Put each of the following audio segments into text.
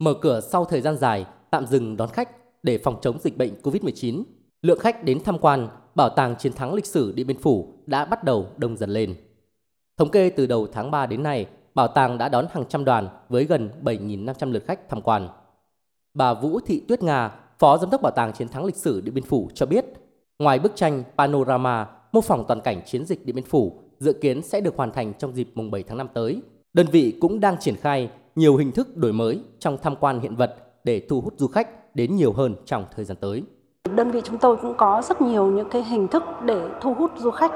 Mở cửa sau thời gian dài, tạm dừng đón khách để phòng chống dịch bệnh COVID-19, lượng khách đến tham quan Bảo tàng Chiến thắng lịch sử Điện Biên Phủ đã bắt đầu đông dần lên. Thống kê từ đầu tháng 3 đến nay, bảo tàng đã đón hàng trăm đoàn với gần 7.500 lượt khách tham quan. Bà Vũ Thị Tuyết Nga, Phó Giám đốc Bảo tàng Chiến thắng lịch sử Điện Biên Phủ cho biết, ngoài bức tranh panorama mô phỏng toàn cảnh chiến dịch Điện Biên Phủ dự kiến sẽ được hoàn thành trong dịp mùng 7 tháng 5 tới, đơn vị cũng đang triển khai nhiều hình thức đổi mới trong tham quan hiện vật để thu hút du khách đến nhiều hơn trong thời gian tới. Đơn vị chúng tôi cũng có rất nhiều những cái hình thức để thu hút du khách,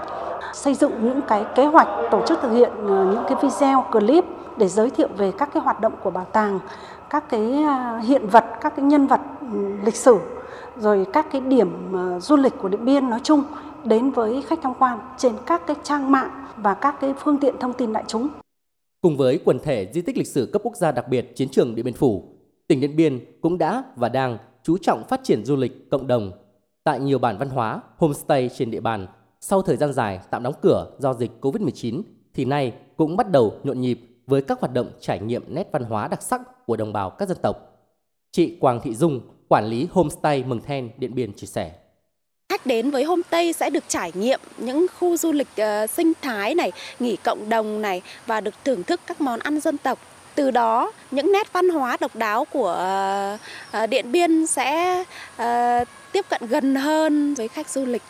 xây dựng những cái kế hoạch tổ chức thực hiện ờ, những cái video clip để giới thiệu về các cái hoạt động của bảo tàng, các cái ờ, hiện vật, các cái nhân vật ừ, lịch sử, rồi các cái điểm ờ, du lịch của Điện Biên nói chung đến với khách tham quan trên các cái trang mạng và các cái phương tiện thông tin đại chúng. Cùng với quần thể di tích lịch sử cấp quốc gia đặc biệt chiến trường Điện Biên Phủ, tỉnh Điện Biên cũng đã và đang chú trọng phát triển du lịch cộng đồng. Tại nhiều bản văn hóa, homestay trên địa bàn, sau thời gian dài tạm đóng cửa do dịch Covid-19, thì nay cũng bắt đầu nhộn nhịp với các hoạt động trải nghiệm nét văn hóa đặc sắc của đồng bào các dân tộc. Chị Quang Thị Dung, quản lý homestay Mừng Then, Điện Biên chia sẻ. Khách đến với homestay sẽ được trải nghiệm những khu du lịch uh, sinh thái này, nghỉ cộng đồng này và được thưởng thức các món ăn dân tộc từ đó những nét văn hóa độc đáo của ờ, ờ, Điện Biên sẽ tiếp cận gần hơn với khách du lịch.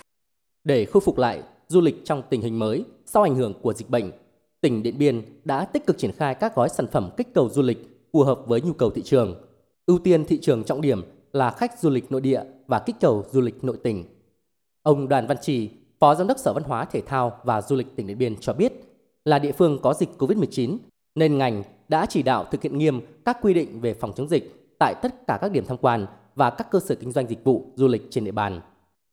Để khôi phục lại du lịch trong tình hình mới sau ảnh hưởng của dịch bệnh, tỉnh Điện Biên đã tích cực triển khai các gói sản phẩm kích cầu du lịch phù hợp với nhu cầu thị trường. Ưu tiên thị trường trọng điểm là khách du lịch nội địa và kích cầu du lịch nội tỉnh. Ông Đoàn Văn Trì, Phó Giám đốc Sở Văn hóa Thể thao và Du lịch tỉnh Điện Biên cho biết, là địa phương có dịch COVID-19 nên ngành đã chỉ đạo thực hiện nghiêm các quy định về phòng chống dịch tại tất cả các điểm tham quan và các cơ sở kinh doanh dịch vụ du lịch trên địa bàn.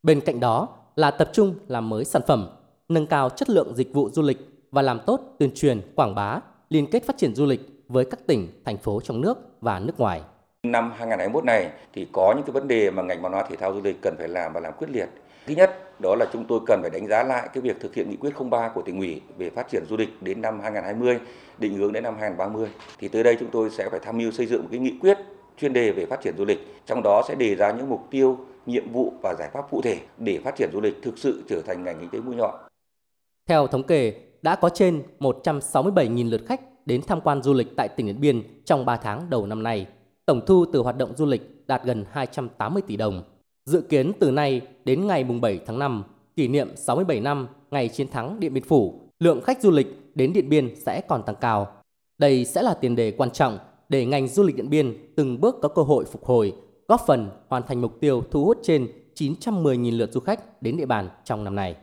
Bên cạnh đó là tập trung làm mới sản phẩm, nâng cao chất lượng dịch vụ du lịch và làm tốt tuyên truyền, quảng bá, liên kết phát triển du lịch với các tỉnh, thành phố trong nước và nước ngoài. Năm 2021 này thì có những cái vấn đề mà ngành văn hóa thể thao du lịch cần phải làm và làm quyết liệt. Thứ nhất, đó là chúng tôi cần phải đánh giá lại cái việc thực hiện nghị quyết 03 của tỉnh ủy về phát triển du lịch đến năm 2020, định hướng đến năm 2030. Thì tới đây chúng tôi sẽ phải tham mưu xây dựng một cái nghị quyết chuyên đề về phát triển du lịch, trong đó sẽ đề ra những mục tiêu, nhiệm vụ và giải pháp cụ thể để phát triển du lịch thực sự trở thành ngành kinh tế mũi nhọn. Theo thống kê, đã có trên 167.000 lượt khách đến tham quan du lịch tại tỉnh Điện Biên trong 3 tháng đầu năm nay. Tổng thu từ hoạt động du lịch đạt gần 280 tỷ đồng. Dự kiến từ nay đến ngày 7 tháng 5, kỷ niệm 67 năm ngày chiến thắng Điện Biên Phủ, lượng khách du lịch đến Điện Biên sẽ còn tăng cao. Đây sẽ là tiền đề quan trọng để ngành du lịch Điện Biên từng bước có cơ hội phục hồi, góp phần hoàn thành mục tiêu thu hút trên 910.000 lượt du khách đến địa bàn trong năm nay.